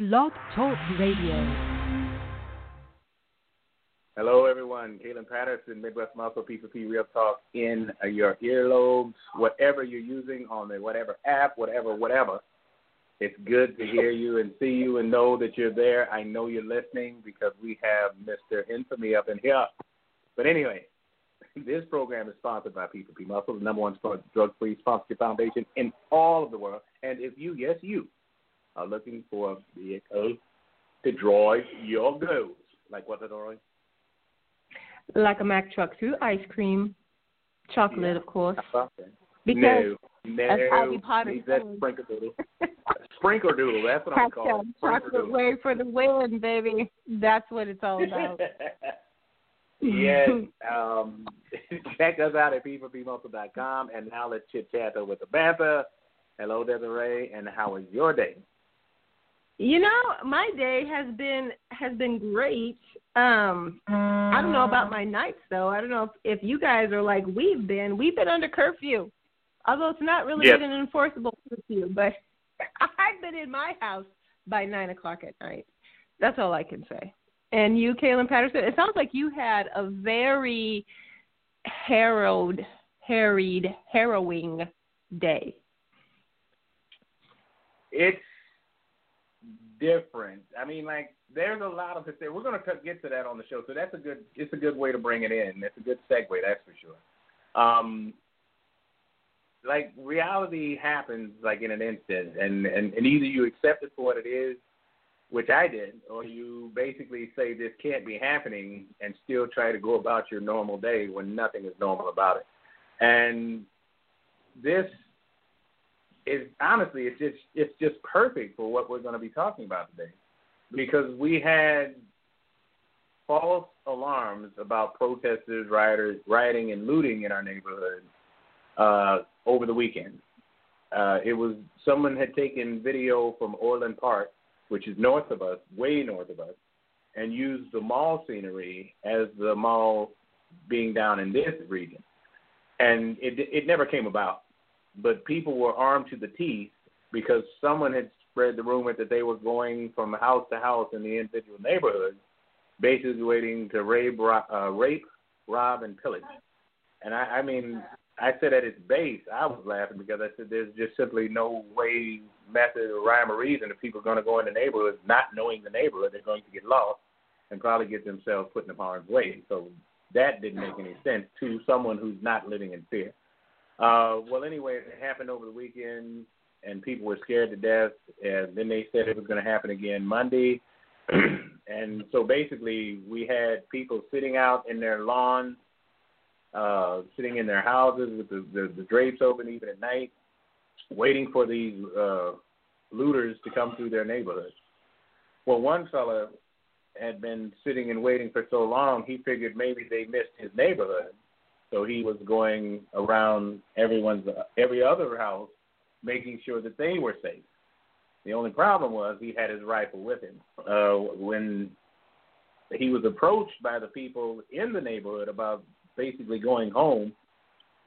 Blog Talk Radio. Hello, everyone. Kaylin Patterson, Midwest Muscle P4P Real Talk in your earlobes, whatever you're using on the whatever app, whatever, whatever. It's good to hear you and see you and know that you're there. I know you're listening because we have Mr. Infamy up in here. But anyway, this program is sponsored by P4P Muscle, the number one drug-free sponsorship foundation in all of the world. And if you, yes, you, are looking for a vehicle to drive your goals, like what, Adore? Like a Mack truck through ice cream, chocolate, Yeah. of course. Okay. Because no, no, that's Potter leave that says. sprinkle doodle. sprinkle doodle, that's what I'm calling Hashtag it. Sprinkle chocolate way for the win, baby. That's what it's all about. yes. Um, check us out at p4pmuscle.com. And now let's chit chat with the Bantha. Hello, Desiree, and how is your day? You know, my day has been has been great. Um I don't know about my nights though. I don't know if, if you guys are like we've been. We've been under curfew. Although it's not really been an enforceable curfew, but I've been in my house by nine o'clock at night. That's all I can say. And you, Kaylin Patterson, it sounds like you had a very harrowed, harried, harrowing day. It's different. I mean, like there's a lot of We're going to get to that on the show, so that's a good. It's a good way to bring it in. It's a good segue, that's for sure. Um, like reality happens like in an instant, and and and either you accept it for what it is, which I did, or you basically say this can't be happening and still try to go about your normal day when nothing is normal about it. And this is honestly it's just it's just perfect for what we're going to be talking about today. Because we had false alarms about protesters, rioters, rioting and looting in our neighborhood uh, over the weekend. Uh, it was someone had taken video from Orland Park, which is north of us, way north of us, and used the mall scenery as the mall being down in this region, and it it never came about but people were armed to the teeth because someone had spread the rumor that they were going from house to house in the individual neighborhoods, basically waiting to rape, uh, rape, rob, and pillage. And I, I mean, I said at its base, I was laughing because I said there's just simply no way, method, or rhyme or reason if people are going to go in the neighborhood not knowing the neighborhood, they're going to get lost and probably get themselves put in a harm's way. So that didn't make any sense to someone who's not living in fear. Uh, well, anyway, it happened over the weekend, and people were scared to death. And then they said it was going to happen again Monday. and so basically, we had people sitting out in their lawns, uh, sitting in their houses with the, the, the drapes open even at night, waiting for these uh, looters to come through their neighborhood. Well, one fella had been sitting and waiting for so long, he figured maybe they missed his neighborhood so he was going around everyone's every other house, making sure that they were safe. The only problem was he had his rifle with him. Uh, when he was approached by the people in the neighborhood about basically going home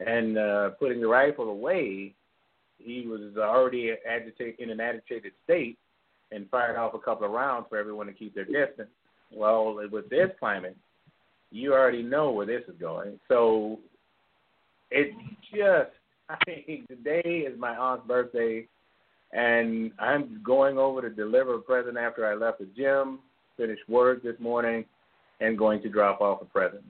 and uh, putting the rifle away, he was already agitated in an agitated state and fired off a couple of rounds for everyone to keep their distance. Well, with this climate, you already know where this is going. So it just, I mean, today is my aunt's birthday, and I'm going over to deliver a present after I left the gym, finished work this morning, and going to drop off a present.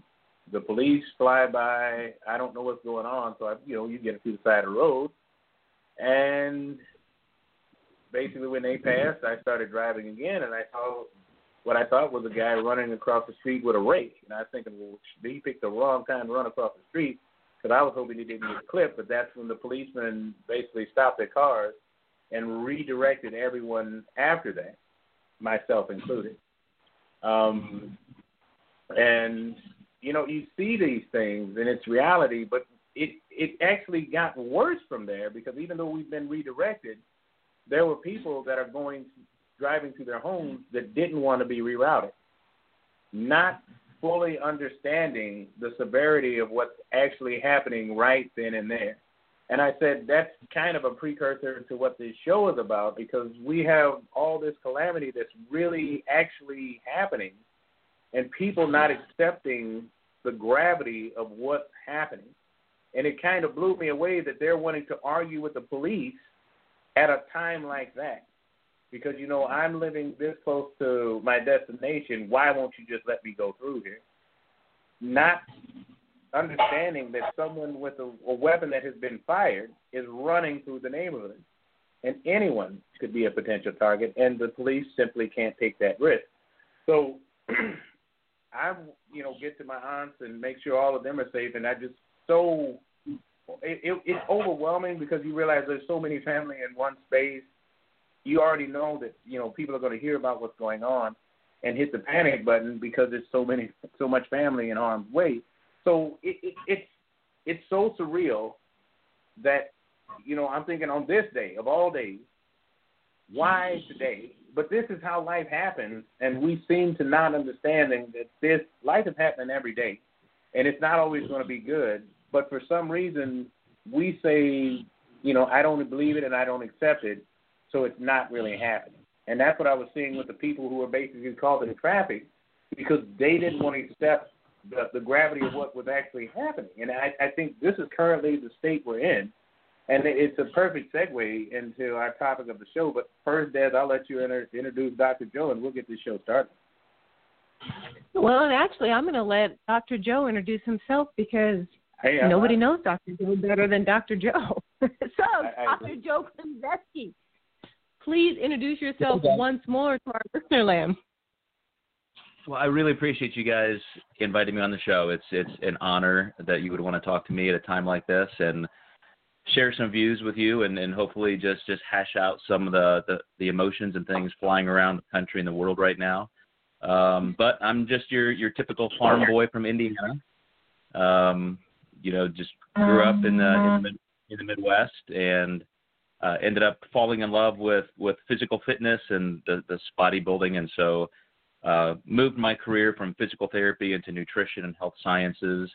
The police fly by. I don't know what's going on, so I, you know, you get to the side of the road, and basically when they passed, I started driving again, and I saw what I thought was a guy running across the street with a rake. And I was thinking, well, he picked the wrong time to run across the street because I was hoping he didn't get clipped. But that's when the policemen basically stopped their cars and redirected everyone after that, myself included. Um, and you know, you see these things and it's reality, but it it actually got worse from there because even though we've been redirected, there were people that are going driving to their homes that didn't want to be rerouted, not fully understanding the severity of what's actually happening right then and there. And I said that's kind of a precursor to what this show is about because we have all this calamity that's really actually happening and people not accepting the gravity of what's happening. And it kind of blew me away that they're wanting to argue with the police at a time like that. Because, you know, I'm living this close to my destination. Why won't you just let me go through here? Not understanding that someone with a, a weapon that has been fired is running through the neighborhood. And anyone could be a potential target, and the police simply can't take that risk. So I, you know, get to my aunts and make sure all of them are safe, and I just so it, it, it's overwhelming because you realize there's so many family in one space. You already know that you know people are going to hear about what's going on and hit the panic button because there's so many, so much family in harm's way. So it, it, it's it's so surreal that you know I'm thinking on this day of all days, why today? But this is how life happens, and we seem to not understanding that this life is happening every day, and it's not always going to be good. But for some reason, we say, you know, I don't believe it and I don't accept it, so it's not really happening. And that's what I was seeing with the people who were basically causing in traffic because they didn't want to accept the, the gravity of what was actually happening. And I, I think this is currently the state we're in. And it's a perfect segue into our topic of the show. But first, Des, I'll let you inter- introduce Dr. Joe, and we'll get this show started. Well, and actually, I'm going to let Dr. Joe introduce himself because hey, nobody I, knows Dr. Joe better than Dr. Joe. so, I, I, Dr. Joe Konzeski, please introduce yourself once more to our listener land. Well, I really appreciate you guys inviting me on the show. It's it's an honor that you would want to talk to me at a time like this and share some views with you and, and hopefully just, just hash out some of the, the, the emotions and things flying around the country and the world right now. Um, but I'm just your your typical farm boy from Indiana. Um, you know, just grew up in the in the, in the Midwest and uh, ended up falling in love with with physical fitness and the the bodybuilding, and so uh, moved my career from physical therapy into nutrition and health sciences.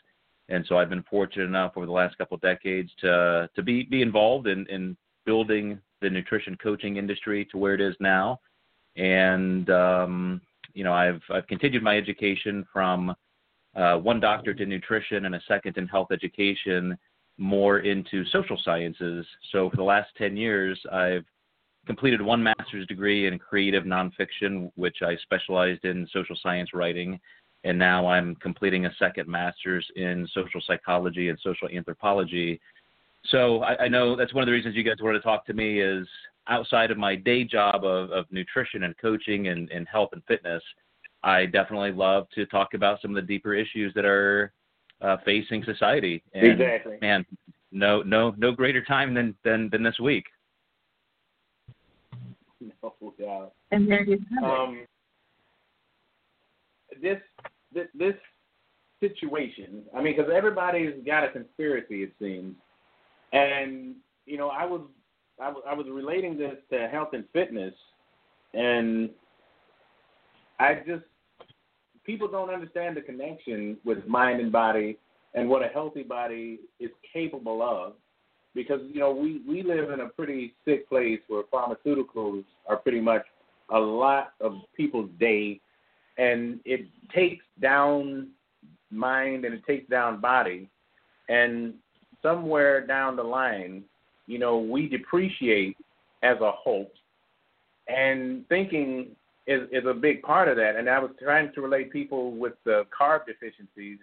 And so I've been fortunate enough over the last couple of decades to to be be involved in, in building the nutrition coaching industry to where it is now. And um, you know, I've I've continued my education from uh, one doctorate in nutrition and a second in health education, more into social sciences. So for the last ten years, I've completed one master's degree in creative nonfiction, which I specialized in social science writing, and now I'm completing a second master's in social psychology and social anthropology. So I, I know that's one of the reasons you guys wanted to talk to me is outside of my day job of, of nutrition and coaching and, and health and fitness, I definitely love to talk about some of the deeper issues that are uh, facing society. And, exactly. Man, no, no, no greater time than than, than this week. No doubt. And there you have um, this, this this situation. I mean, because everybody's got a conspiracy, it seems. And you know, I was I was I was relating this to health and fitness, and I just people don't understand the connection with mind and body and what a healthy body is capable of because you know we we live in a pretty sick place where pharmaceuticals are pretty much a lot of people's day, and it takes down mind and it takes down body, and somewhere down the line, you know, we depreciate as a whole, and thinking is is a big part of that. And I was trying to relate people with the carb deficiencies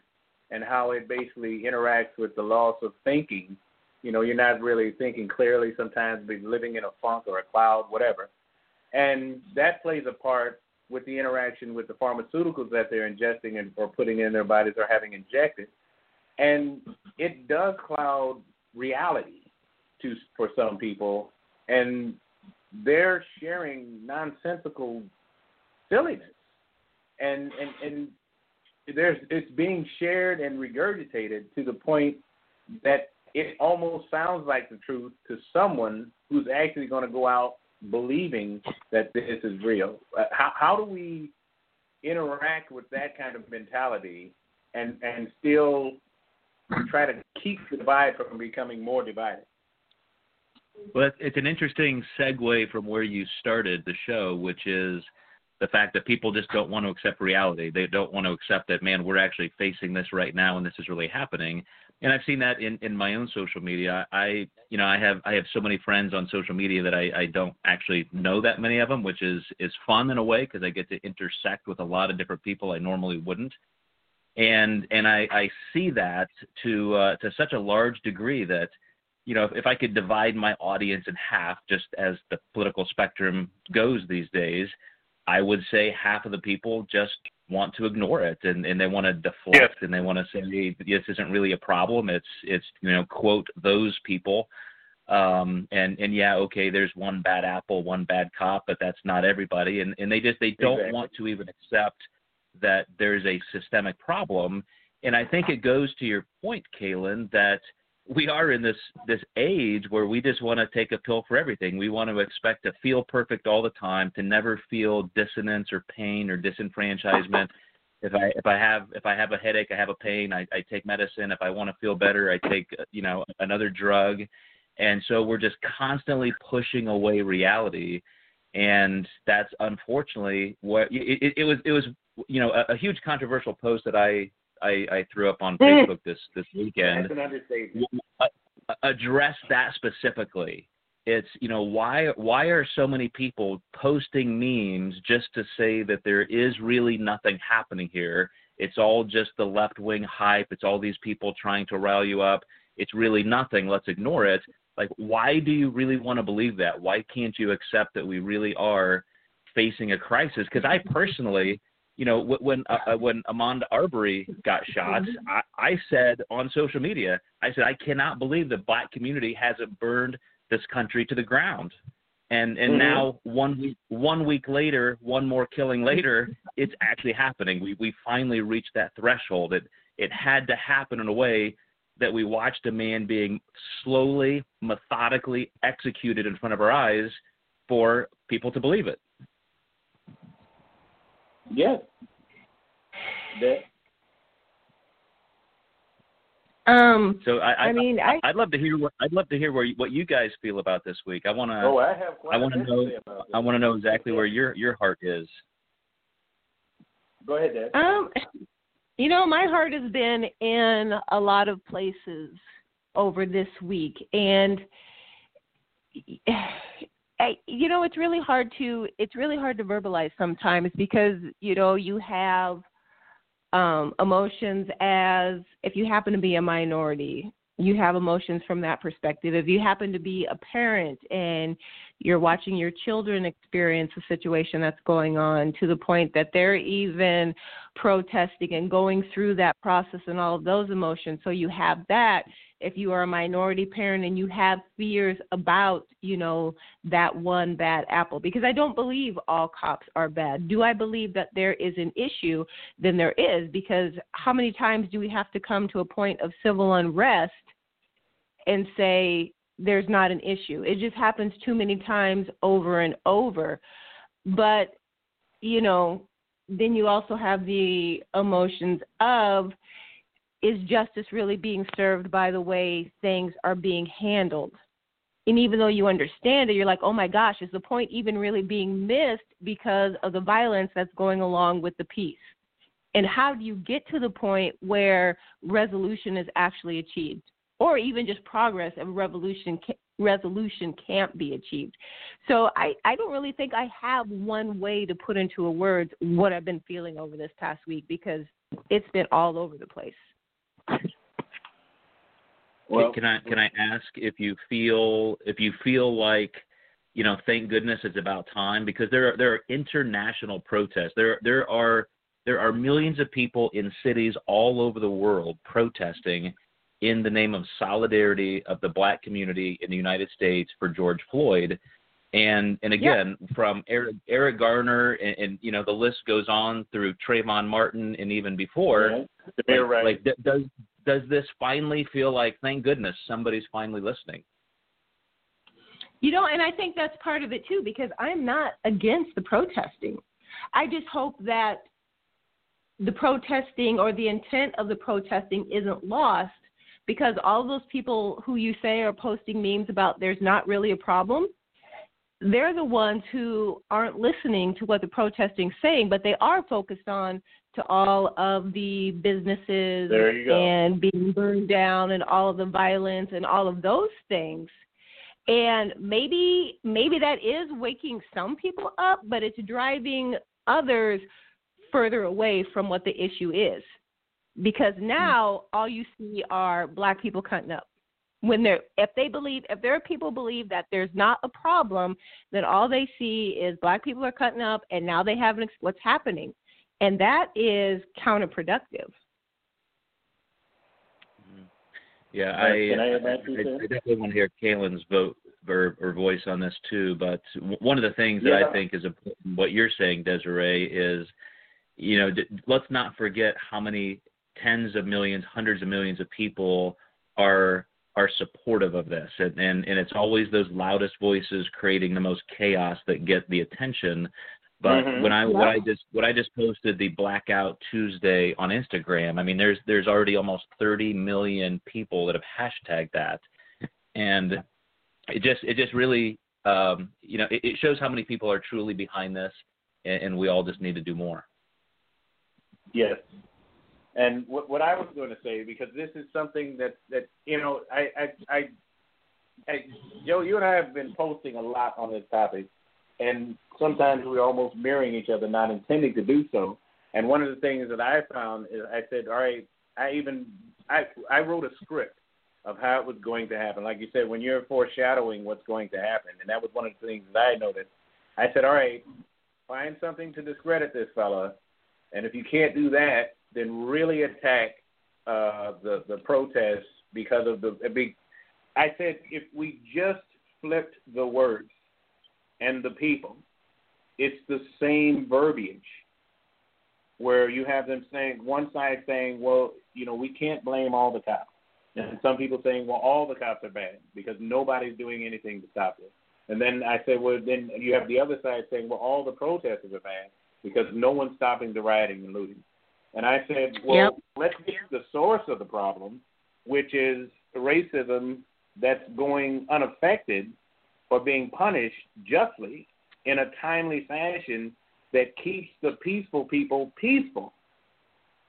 and how it basically interacts with the loss of thinking you know, you're not really thinking clearly sometimes, be living in a funk or a cloud, whatever. And that plays a part with the interaction with the pharmaceuticals that they're ingesting and, or putting in their bodies or having injected. And it does cloud reality to for some people, and they're sharing nonsensical silliness, and and and there's it's being shared and regurgitated to the point that it almost sounds like the truth to someone who's actually going to go out believing that this is real. Uh, how how do we interact with that kind of mentality and and still try to keep the divide from becoming more divided? Well, it's an interesting segue from where you started the show, which is the fact that people just don't want to accept reality. They don't want to accept that, man, we're actually facing this right now and this is really happening. And I've seen that in, in my own social media. I, you know, I have I have so many friends on social media that I, I don't actually know that many of them, which is is fun in a way because I get to intersect with a lot of different people I normally wouldn't. And and I, I see that to uh, to such a large degree that you know, if, if I could divide my audience in half, just as the political spectrum goes these days, I would say half of the people just want to ignore it and, and they want to deflect and they want to say hey, this isn't really a problem. It's it's you know quote those people. Um, and and yeah, okay, there's one bad apple, one bad cop, but that's not everybody. And and they just they don't Exactly. want to even accept that there's a systemic problem. And I think it goes to your point, Kaylin, that we are in this this age where we just want to take a pill for everything. We want to expect to feel perfect all the time, to never feel dissonance or pain or disenfranchisement. If I if I have if I have a headache, I have a pain, I, I take medicine. If I want to feel better, I take you know another drug. And so we're just constantly pushing away reality, and that's unfortunately what it, it, it was. It was you know a, a huge controversial post that I I, I threw up on Facebook this this weekend That's an understatement. w- a- address that specifically. It's you know why why are so many people posting memes just to say that there is really nothing happening here? It's all just the left wing hype. It's all these people trying to rile you up. It's really nothing. Let's ignore it. Like why do you really want to believe that? Why can't you accept that we really are facing a crisis? Because I personally you know, when uh, uh, when Ahmaud Arbery got shot, I, I said on social media, I said I cannot believe the black community hasn't burned this country to the ground. And and Mhm. now one week one week later, one more killing later, it's actually happening. We we finally reached that threshold. It it had to happen in a way that we watched a man being slowly, methodically executed in front of our eyes for people to believe it. Yes. That, Um, So I, I, I mean, I I'd love to hear what I'd love to hear where you, what you guys feel about this week. I want to oh, I have quite I a wanna know- say about this. I want to know exactly where your your heart is. Go ahead, Dad. Um, you know, my heart has been in a lot of places over this week, and You know, it's really hard to it's really hard to verbalize sometimes because you know you have um, emotions as if you happen to be a minority. You have emotions from that perspective. If you happen to be a parent and you're watching your children experience a situation that's going on to the point that they're even protesting and going through that process and all of those emotions. So you have that. If you are a minority parent and you have fears about, you know, that one bad apple, because I don't believe all cops are bad. Do I believe that there is an issue? Then there is, because how many times do we have to come to a point of civil unrest and say there's not an issue? It just happens too many times over and over. But, you know, then you also have the emotions of is justice really being served by the way things are being handled? And even though you understand it, you're like, oh my gosh, is the point even really being missed because of the violence that's going along with the peace? And how do you get to the point where resolution is actually achieved? Or even just progress of revolution resolution can't be achieved. So I, I don't really think I have one way to put into a words what I've been feeling over this past week because it's been all over the place. Well, can I can I ask if you feel if you feel like you know thank goodness it's about time because there are there are international protests. There there are there are millions of people in cities all over the world protesting in the name of solidarity of the black community in the United States for George Floyd and and again from Eric Eric Garner and, and you know the list goes on through Trayvon Martin and even before yeah, like, right. like does does this finally feel like thank goodness somebody's finally listening? You know, and I think that's part of it too because I'm not against the protesting. I just hope that the protesting or the intent of the protesting isn't lost because all those people who you say are posting memes about there's not really a problem, they're the ones who aren't listening to what the protesting's saying, but they are focused on to all of the businesses There you go. and being burned down and all of the violence and all of those things. And maybe maybe that is waking some people up, but it's driving others further away from what the issue is. Because hmm. now all you see are black people cutting up when they're if they believe if there are people believe that there's not a problem then all they see is black people are cutting up and now they have an ex- what's happening and that is counterproductive Yeah, Uh, I, I I, I, definitely want to hear Kaylin's vote or, or voice on this too. But one of the things that Yeah. I think is important, what you're saying, Desiree, is you know let's not forget how many tens of millions, hundreds of millions of people are are supportive of this, and and, and it's always those loudest voices creating the most chaos that get the attention. But Mhm. when I what I just what I just posted the blackout Tuesday on Instagram, I mean there's there's already almost 30 million people that have hashtagged that, and it just it just really um, you know it, it shows how many people are truly behind this, and, and we all just need to do more. Yes. And what what I was going to say because this is something that that you know I I I, I Joe you and I have been posting a lot on this topic, and sometimes we're almost mirroring each other, not intending to do so. And one of the things that I found is I said, all right, I even I I wrote a script of how it was going to happen. Like you said, when you're foreshadowing what's going to happen, and that was one of the things that I noticed. I said, all right, find something to discredit this fella, and if you can't do that, then really attack uh, the the protests because of the. I said if we just flipped the words and the people, it's the same verbiage where you have them saying one side saying, well, you know, we can't blame all the cops, and some people saying, well, all the cops are bad because nobody's doing anything to stop this. And then I said, well, then you have the other side saying, well, all the protesters are bad because no one's stopping the rioting and looting. And I said, well, Yep. let's get to the source of the problem, which is racism that's going unaffected or being punished justly in a timely fashion that keeps the peaceful people peaceful.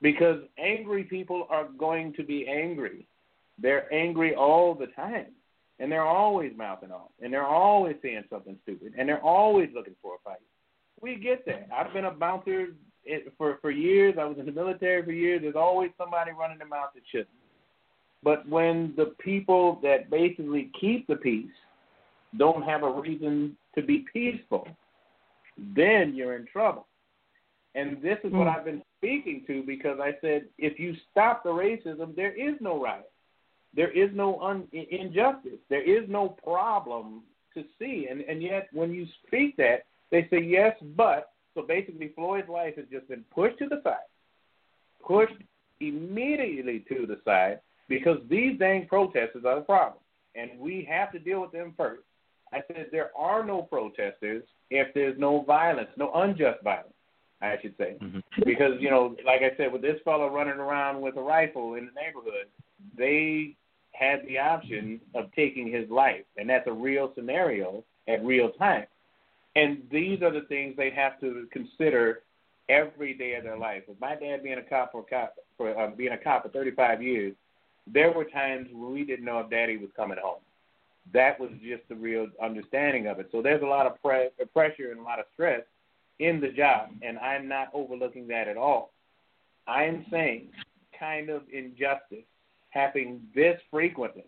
Because angry people are going to be angry. They're angry all the time. And they're always mouthing off. And they're always saying something stupid. And they're always looking for a fight. We get that. I've been a bouncer it, for for years. I was in the military for years. There's always somebody running their mouth that shouldn't. But when the people that basically keep the peace don't have a reason to be peaceful, then you're in trouble. And this is what Mm. I've been speaking to because I said if you stop the racism, there is no riot. There is no un- injustice. There is no problem to see. And, and yet, when you speak that, they say, yes, but. So basically, Floyd's life has just been pushed to the side, pushed immediately to the side because these dang protesters are the problem. And we have to deal with them first. I said there are no protesters if there's no violence, no unjust violence, I should say. Mhm. Because, you know, like I said, with this fellow running around with a rifle in the neighborhood, they had the option of taking his life. And that's a real scenario at real time. And these are the things they have to consider every day of their life. With my dad being a cop for cop for uh, being a cop for 35 years, there were times when we didn't know if Daddy was coming home. That was just the real understanding of it. So there's a lot of pre- pressure and a lot of stress in the job, and I'm not overlooking that at all. I'm saying kind of injustice happening this frequently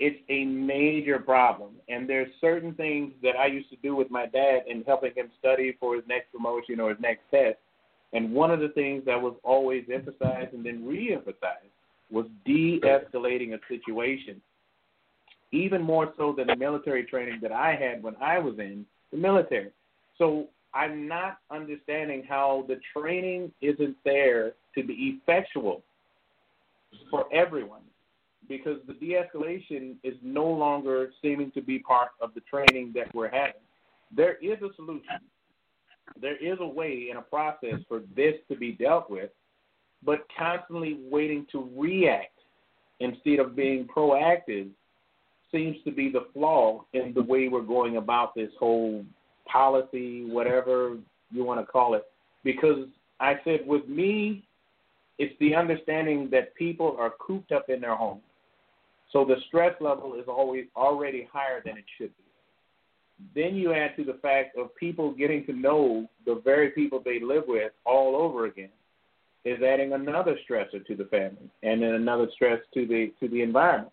it's a major problem. And there's certain things that I used to do with my dad in helping him study for his next promotion or his next test. And one of the things that was always emphasized and then re-emphasized was de-escalating a situation. Even more so than the military training that I had when I was in the military. So I'm not understanding how the training isn't there to be effectual for everyone because the de-escalation is no longer seeming to be part of the training that we're having. There is a solution. There is a way and a process for this to be dealt with, but constantly waiting to react instead of being proactive seems to be the flaw in the way we're going about this whole policy, whatever you want to call it. Because I said, with me, it's the understanding that people are cooped up in their homes. So the stress level is always already higher than it should be. Then you add to the fact of people getting to know the very people they live with all over again is adding another stressor to the family and then another stress to the to the environment.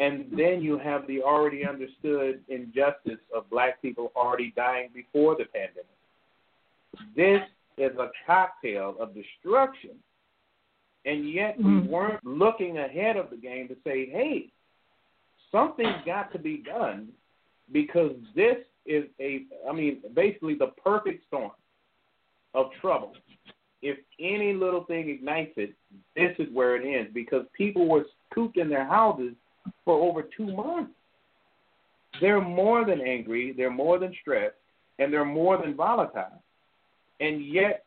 And then you have the already understood injustice of black people already dying before the pandemic. This is a cocktail of destruction. And yet we Mm. weren't looking ahead of the game to say, hey, something's got to be done because this is a, I mean, basically the perfect storm of trouble. If any little thing ignites it, this is where it ends because people were cooped in their houses for over two months. They're more than angry, they're more than stressed, and they're more than volatile. And yet,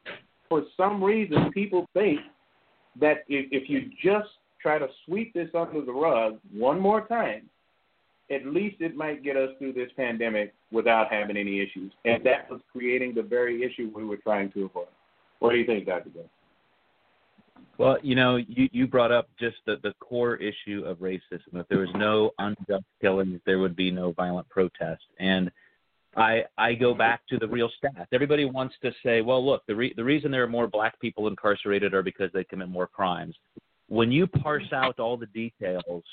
for some reason, people think that if, if you just try to sweep this under the rug one more time, at least it might get us through this pandemic without having any issues. And that was creating the very issue we were trying to avoid. What do you think, Dr. Jones? Well, you know, you, you brought up just the, the core issue of racism. If there was no unjust killings, there would be no violent protest. And I I go back to the real stats. Everybody wants to say, well, look, the re- the reason there are more black people incarcerated are because they commit more crimes. When you parse out all the details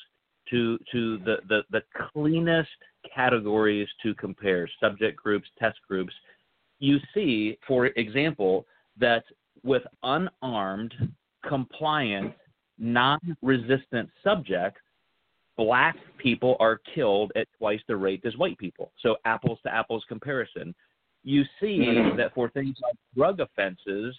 to to the, the, the cleanest categories to compare, subject groups, test groups, you see, for example, that with unarmed, compliant, non resistant subjects, black people are killed at twice the rate as white people. So, apples to apples comparison. You see mm-hmm. that for things like drug offenses,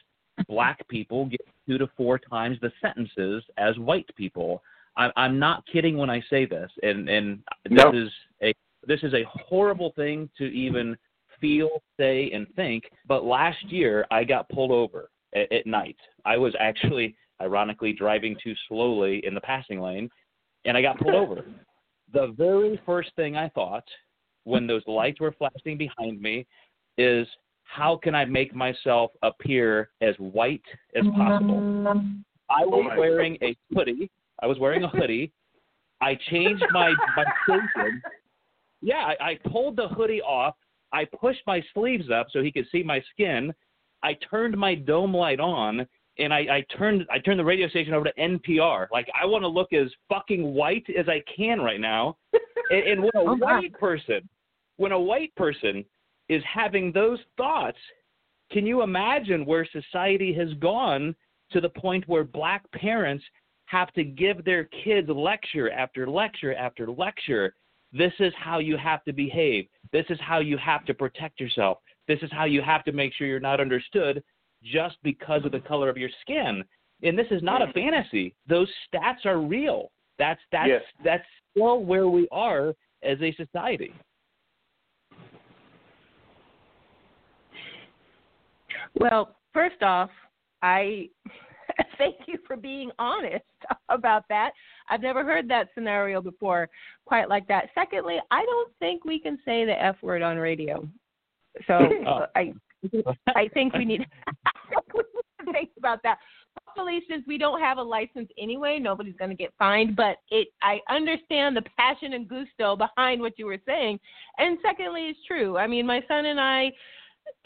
black people get two to four times the sentences as white people. I, I'm not kidding when I say this, and and this No. is a this is a horrible thing to even feel, say, and think. But last year, I got pulled over at, at night. I was actually, ironically, driving too slowly in the passing lane, and I got pulled over. The very first thing I thought when those lights were flashing behind me is, how can I make myself appear as white as possible? I Oh was wearing a hoodie. I was wearing a hoodie. I changed my my station. Yeah, I, I pulled the hoodie off. I pushed my sleeves up so he could see my skin. I turned my dome light on, and I, I turned I turned the radio station over to NPR. Like I want to look as fucking white as I can right now. and, and when a Oh, white person, when a white person is having those thoughts, can you imagine where society has gone to the point where black parents have to give their kids lecture after lecture after lecture. This is how you have to behave. This is how you have to protect yourself. This is how you have to make sure you're not understood just because of the color of your skin. And this is not a mm. fantasy. Those stats are real. That's that's Yes. that's still where we are as a society. Well, first off, I thank you for being honest about that. I've never heard that scenario before quite like that. Secondly, I don't think we can say the F word on radio. So Oh. I I think we need we think about that. Hopefully, since we don't have a license anyway, nobody's going to get fined. But it, I understand the passion and gusto behind what you were saying. And secondly, it's true. I mean, my son and I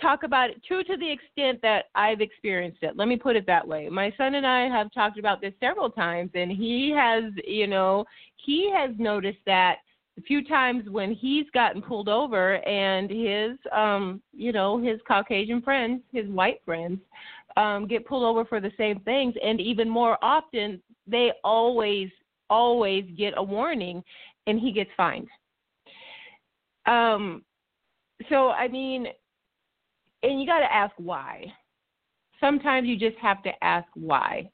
talk about it true to the extent that I've experienced it. Let me put it that way. My son and I have talked about this several times, and he has, you know, he has noticed that a few times when he's gotten pulled over and his um you know his caucasian friends his white friends um get pulled over for the same things. And even more often they always always get a warning and he gets fined. Um so i mean and you got to ask why. Sometimes you just have to ask why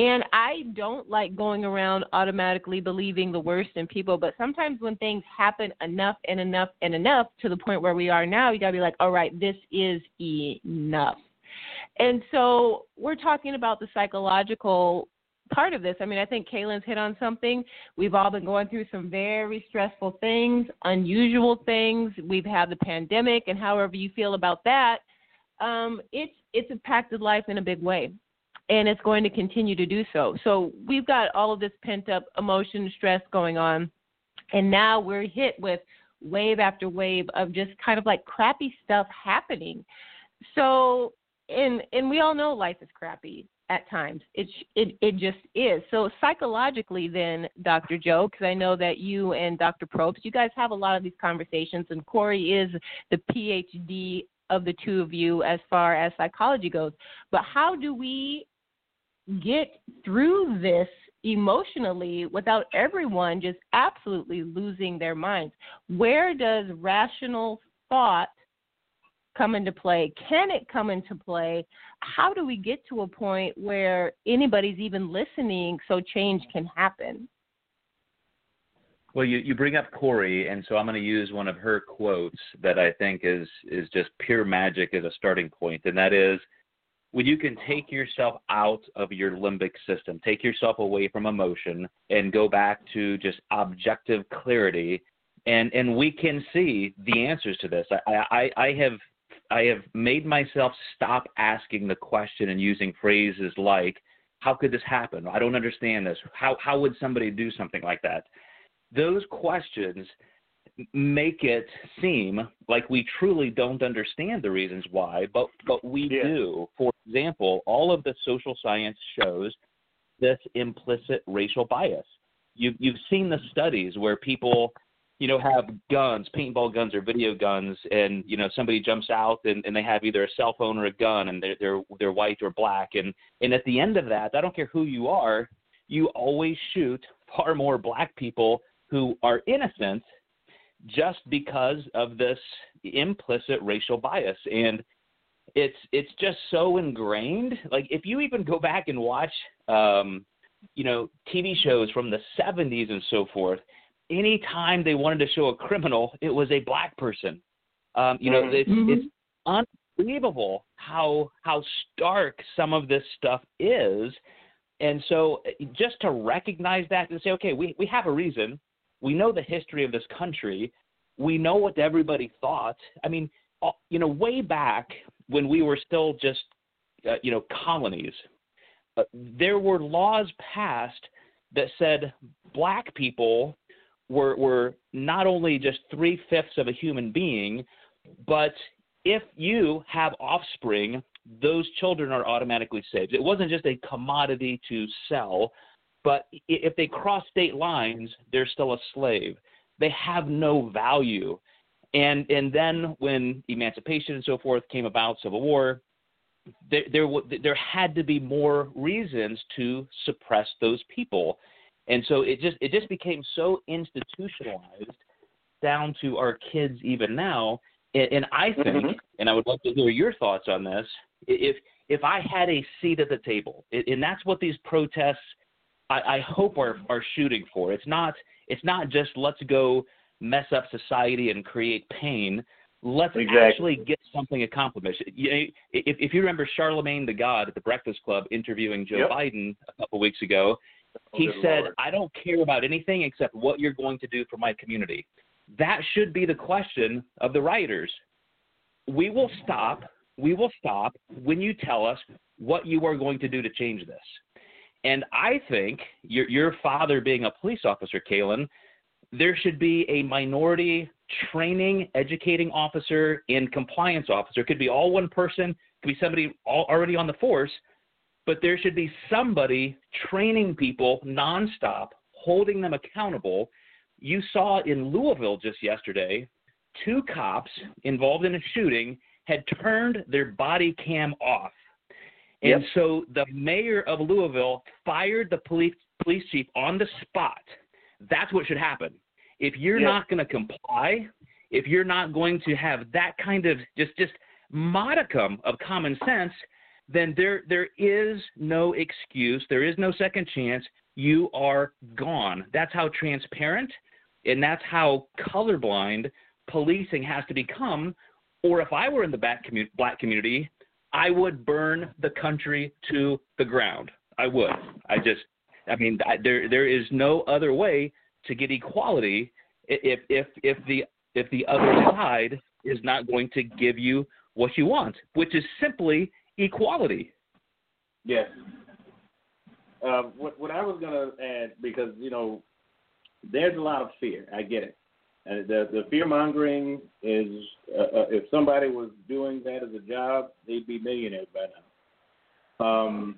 and I don't like going around automatically believing the worst in people, but sometimes when things happen enough and enough and enough to the point where we are now, you got to be like, all right, this is enough. And so we're talking about the psychological part of this. I mean, I think Kaylin's hit on something. We've all been going through some very stressful things, unusual things. We've had the pandemic, and however you feel about that, um, it's it's impacted life in a big way, and it's going to continue to do so. So we've got all of this pent up emotion, stress going on, and now we're hit with wave after wave of just kind of like crappy stuff happening. So, and and we all know life is crappy at times. It it it just is. So psychologically, then, Dr. Joe, because I know that you and Dr. Probst, you guys have a lot of these conversations, and Corey is the PhD of the two of you as far as psychology goes. But how do we get through this emotionally without everyone just absolutely losing their minds? Where does rational thought come into play? Can it come into play? How do we get to a point where anybody's even listening so change can happen? Well, you, you bring up Corey, and so I'm going to use one of her quotes that I think is is just pure magic as a starting point, and that is when you can take yourself out of your limbic system, take yourself away from emotion, and go back to just objective clarity, and and we can see the answers to this. I I, I have I have made myself stop asking the question and using phrases like, "How could this happen? I don't understand this. How how would somebody do something like that?" Those questions make it seem like we truly don't understand the reasons why, but but we yeah. do. For example, all of the social science shows this implicit racial bias. You you've seen the studies where people you know, have guns, paintball guns or video guns, and you know somebody jumps out and, and they have either a cell phone or a gun, and they're they're they're white or black, and and at the end of that, I don't care who you are, you always shoot far more black people who are innocent just because of this implicit racial bias, and it's it's just so ingrained. Like if you even go back and watch, um, you know, TV shows from the 70s and so forth anytime they wanted to show a criminal, it was a black person. Um, you know, it's, mm-hmm. it's unbelievable how how stark some of this stuff is. And so, just to recognize that and say, okay, we we have a reason. We know the history of this country. We know what everybody thought. I mean, you know, way back when we were still just, uh, you know, colonies, uh, there were laws passed that said black people were were not only just three fifths of a human being, but if you have offspring, those children are automatically saved. It wasn't just a commodity to sell, but if they cross state lines, they're still a slave. They have no value. And and then when emancipation and so forth came about, Civil War, there there, there had to be more reasons to suppress those people. And so it just it just became so institutionalized down to our kids even now. And, and I think, mm-hmm. and I would love to hear your thoughts on this. If if I had a seat at the table, and that's what these protests, I, I hope are are shooting for. It's not it's not just let's go mess up society and create pain. Let's exactly. actually get something accomplished. if, if you remember Charlamagne tha God at the Breakfast Club interviewing Joe yep. Biden a couple weeks ago, oh, he said, Lord. I don't care about anything except what you're going to do for my community. That should be the question of the writers. We will stop. We will stop when you tell us what you are going to do to change this. And I think your, your father being a police officer, Kaylin, there should be a minority training, educating officer and compliance officer. It could be all one person, could be somebody all, already on the force but there should be somebody training people nonstop, holding them accountable. You saw in Louisville just yesterday, two cops involved in a shooting had turned their body cam off. And yep. so the mayor of Louisville fired the police police chief on the spot. That's what should happen. If you're yep. not going to comply, if you're not going to have that kind of just just modicum of common sense, then there there is no excuse. There is no second chance. You are gone. That's how transparent and that's how colorblind policing has to become. Or if I were in the black, black community, I would burn the country to the ground. I would. I just I mean, there there is no other way to get equality if if if the if the other side is not going to give you what you want, which is simply equality. Yes. Uh, what what I was gonna add because you know there's a lot of fear. I get it. And the the fear mongering is uh, uh, if somebody was doing that as a job, they'd be millionaires by now. Um,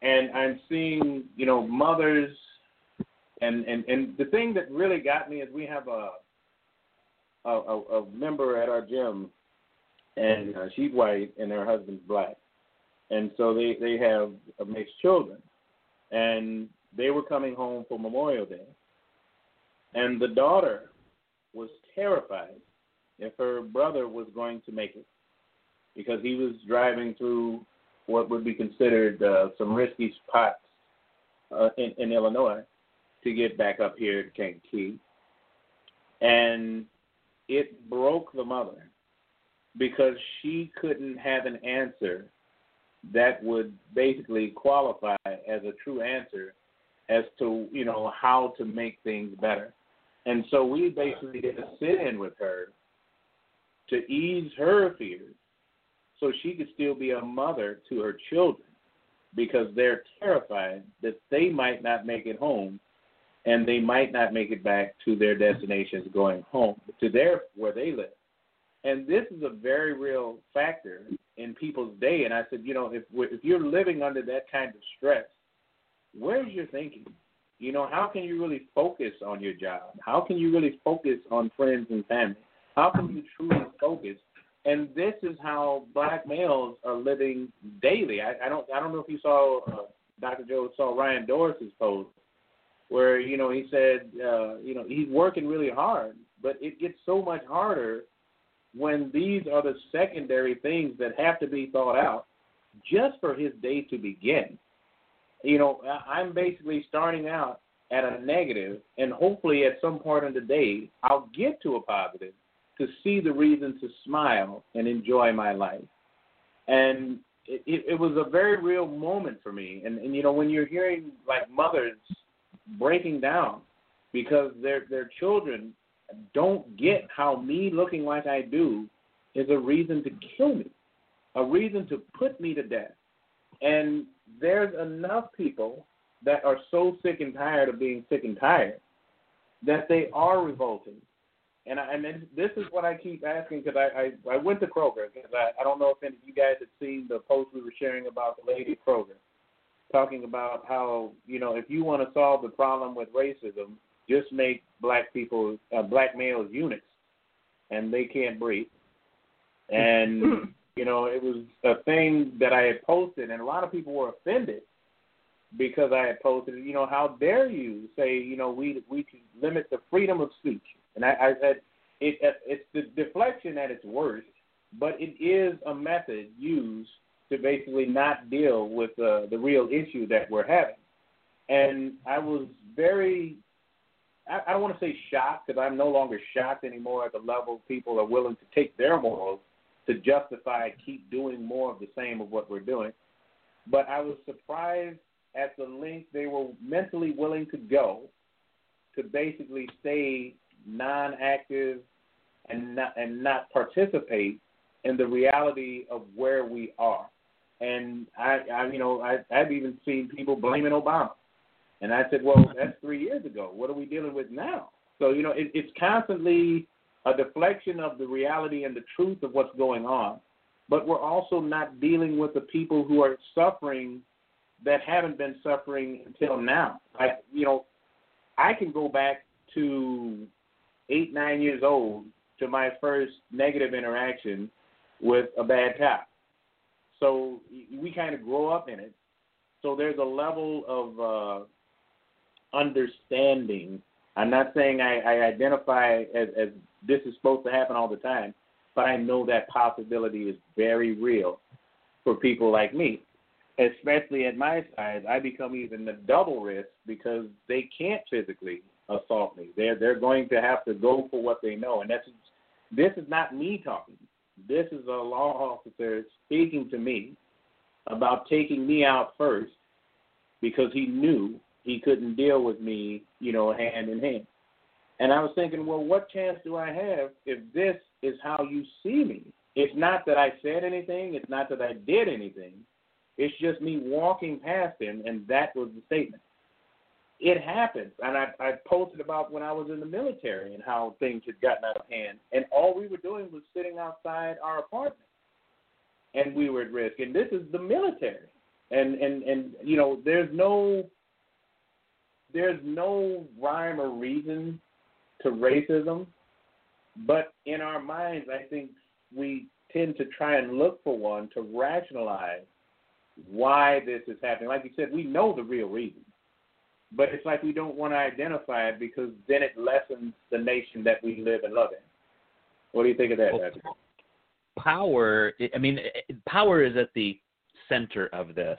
and I'm seeing you know mothers, and and and the thing that really got me is we have a a, a, a member at our gym, and uh, she's white and her husband's black, and so they they have mixed children, and they were coming home for Memorial Day, and the daughter was terrified if her brother was going to make it because he was driving through what would be considered uh, some risky spots uh, in, in Illinois to get back up here to Kankakee. And it broke the mother because she couldn't have an answer that would basically qualify as a true answer as to you know how to make things better. And so we basically did a sit in with her to ease her fears so she could still be a mother to her children because they're terrified that they might not make it home and they might not make it back to their destinations going home to their where they live. And this is a very real factor in people's day. And I said, you know, if if you're living under that kind of stress, where's your thinking? You know, how can you really focus on your job? How can you really focus on friends and family? How can you truly focus? And this is how black males are living daily. I, I don't I don't know if you saw uh, Dr. Joe saw Ryan Doris's post where you know he said uh, you know he's working really hard, but it gets so much harder when these are the secondary things that have to be thought out just for his day to begin you know, I'm basically starting out at a negative, and hopefully at some point in the day, I'll get to a positive to see the reason to smile and enjoy my life. And it, it, was a very real moment for me. And, and you know, when you're hearing like mothers breaking down because their their children don't get how me looking like I do is a reason to kill me, a reason to put me to death. And there's enough people that are so sick and tired of being sick and tired that they are revolting. And I, and this is what I keep asking because I, I I went to Kroger because I I don't know if any of you guys had seen the post we were sharing about the lady Kroger, talking about how you know if you want to solve the problem with racism, just make black people uh, black males eunuchs, and they can't breathe. And you know, it was a thing that I had posted, and a lot of people were offended because I had posted. You know, how dare you say, you know, we we can limit the freedom of speech? And I, I said, it, it's the deflection at its worst, but it is a method used to basically not deal with uh, the real issue that we're having. And I was very I, don't want to say shocked because I'm no longer shocked anymore at the level people are willing to take their morals to justify keep doing more of the same of what we're doing. But I was surprised at the length they were mentally willing to go to basically stay non-active and not and not participate in the reality of where we are. And I, I you know, I, I've even seen people blaming Obama, and I said, well, that's three years ago. What are we dealing with now? So you know, it, it's constantly a deflection of the reality and the truth of what's going on, but we're also not dealing with the people who are suffering that haven't been suffering until now. Like, you know, I can go back to eight, nine years old to my first negative interaction with a bad cop. So we kind of grow up in it. So there's a level of uh, understanding. I'm not saying I, I identify as, as this is supposed to happen all the time, but I know that possibility is very real for people like me. Especially at my size, I become even a double risk because they can't physically assault me. They're they're going to have to go for what they know, and that's this is not me talking. This is a law officer speaking to me about taking me out first because he knew he couldn't deal with me, you know, hand in hand. And I was thinking, well, what chance do I have if this is how you see me? It's not that I said anything, it's not that I did anything. It's just me walking past him, and that was the statement. It happens, and I, I posted about when I was in the military and how things had gotten out of hand, and all we were doing was sitting outside our apartment, and we were at risk. And this is the military, and and and you know, there's no there's no rhyme or reason to racism, but in our minds, I think we tend to try and look for one to rationalize why this is happening. Like you said, we know the real reason, but it's like we don't want to identify it because then it lessens the nation that we live and love in. What do you think of that, Patrick? Power. I mean, power is at the center of this,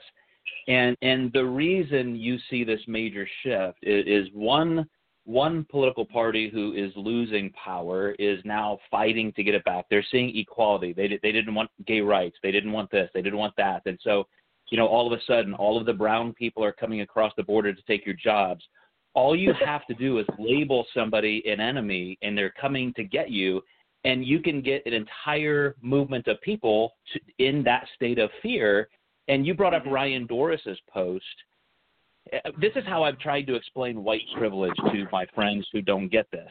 and and the reason you see this major shift is, is one one political party who is losing power is now fighting to get it back. They're seeing equality. They they didn't want gay rights. They didn't want this. They didn't want that. And so, you know, all of a sudden, all of the brown people are coming across the border to take your jobs. All you have to do is label somebody an enemy, and they're coming to get you. And you can get an entire movement of people to, in that state of fear. And you brought up mm-hmm. Ryan Doris's post this is how I've tried to explain white privilege to my friends who don't get this.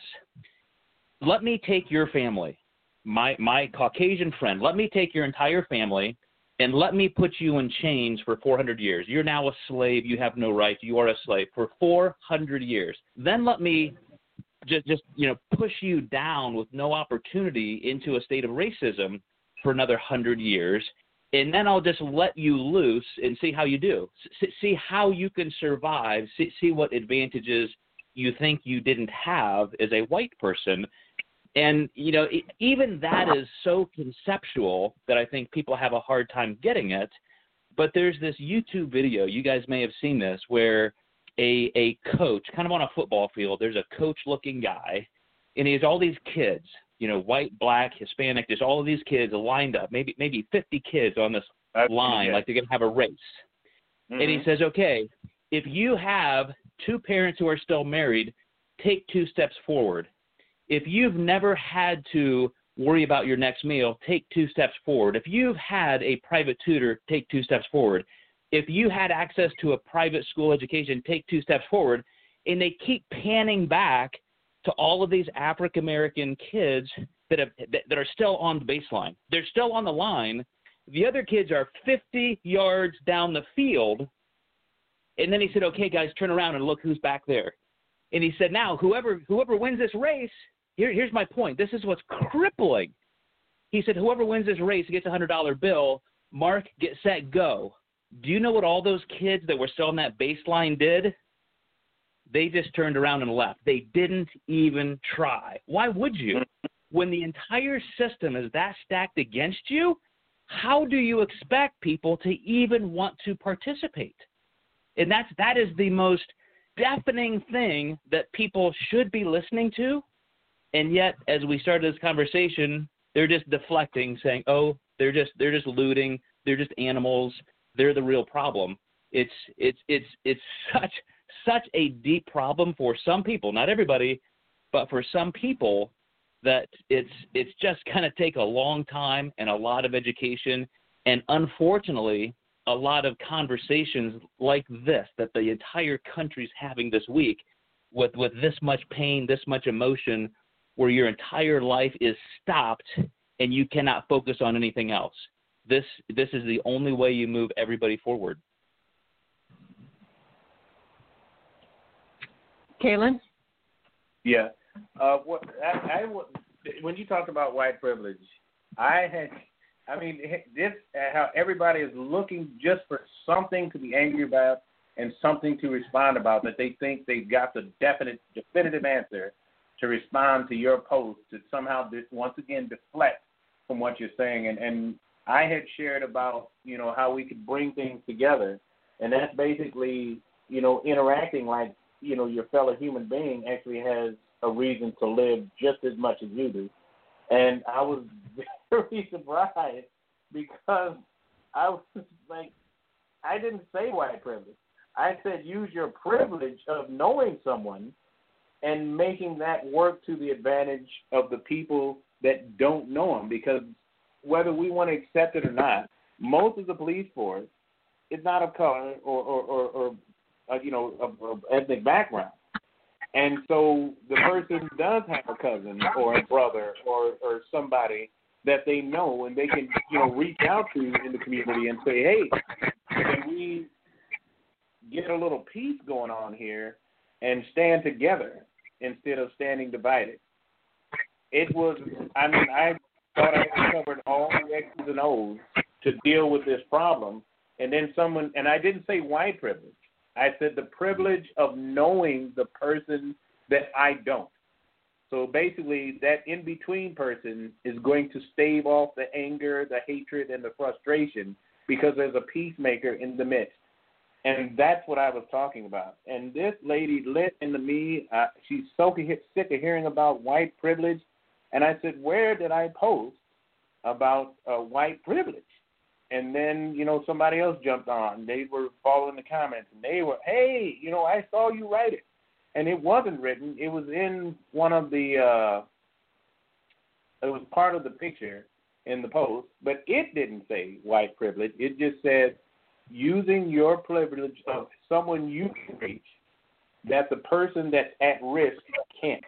Let me take your family, my my Caucasian friend. Let me take your entire family and let me put you in chains for 400 years. You're now a slave. You have no rights. You are a slave for 400 years. Then let me just just you know push you down with no opportunity into a state of racism for another 100 years and then I'll just let you loose and see how you do. See how you can survive. See, see what advantages you think you didn't have as a white person. And you know, even that is so conceptual that I think people have a hard time getting it. But there's this YouTube video. You guys may have seen this where a a coach, kind of on a football field, there's a coach-looking guy, and he has all these kids you know, white, black, Hispanic. There's all of these kids lined up, maybe maybe 50 kids on this That's line, like they're gonna have a race. Mm-hmm. And he mm-hmm. says, okay, if you have two parents who are still married, take two steps forward. If you've never had to worry about your next meal, take two steps forward. If you've had a private tutor, take two steps forward. If you had access to a private school education, take two steps forward. And they keep panning back to all of these African American kids that have that are still on the baseline. They're still on the line. The other kids are 50 yards down the field. And then he said, "Okay, guys, turn around and look who's back there." And he said, "Now, whoever whoever wins this race, here, here's my point. This is what's crippling." He said, "Whoever wins this race gets a hundred dollar bill. Mark, get set, go." Do you know what all those kids that were still on that baseline did? They just turned around and left. They didn't even try. Why would you? Mm-hmm. When the entire system is that stacked against you, how do you expect people to even want to participate? And that's that is the most deafening thing that people should be listening to. And yet, as we started this conversation, they're just deflecting, saying, "Oh, they're just they're just looting. They're just animals. They're the real problem." It's it's it's it's such such a deep problem for some people, not everybody, but for some people that it's it's just going to take a long time and a lot of education and unfortunately a lot of conversations like this that the entire country's having this week with with this much pain, this much emotion where your entire life is stopped and you cannot focus on anything else. This this is the only way you move everybody forward. Kaylin? Yeah. Uh, what I, I when you talked about white privilege, I had, I mean, this how everybody is looking just for something to be angry about and something to respond about that they think they've got the definite, definitive answer to respond to your post to somehow this once again deflect from what you're saying. And and I had shared about you know how we could bring things together, and that's basically you know interacting like you know your fellow human being actually has a reason to live just as much as you do. And I was very surprised because I was like, I didn't say white privilege. I said use your privilege of knowing someone and making that work to the advantage of the people that don't know them. Because whether we want to accept it or not, most of the police force is not of color or or, or, or uh, you know of, of ethnic background. And so the person does have a cousin or a brother or or somebody that they know and they can you know reach out to in the community and say, hey, can we get a little peace going on here and stand together instead of standing divided. It was, I mean, I thought I covered all the X's and O's to deal with this problem, and then someone, and I didn't say white privilege. I said the privilege of knowing the person that I don't. So basically, that in between person is going to stave off the anger, the hatred, and the frustration because there's a peacemaker in the midst. And that's what I was talking about. And this lady lit into me. Uh, she's so sick of hearing about white privilege. And I said, Where did I post about uh, white privilege? And then, you know, somebody else jumped on. They were following the comments and they were, Hey, you know, I saw you write it. And it wasn't written, it was in one of the, uh, it was part of the picture in the post, but it didn't say white privilege. It just said, using your privilege of someone you can reach that the person that's at risk can't.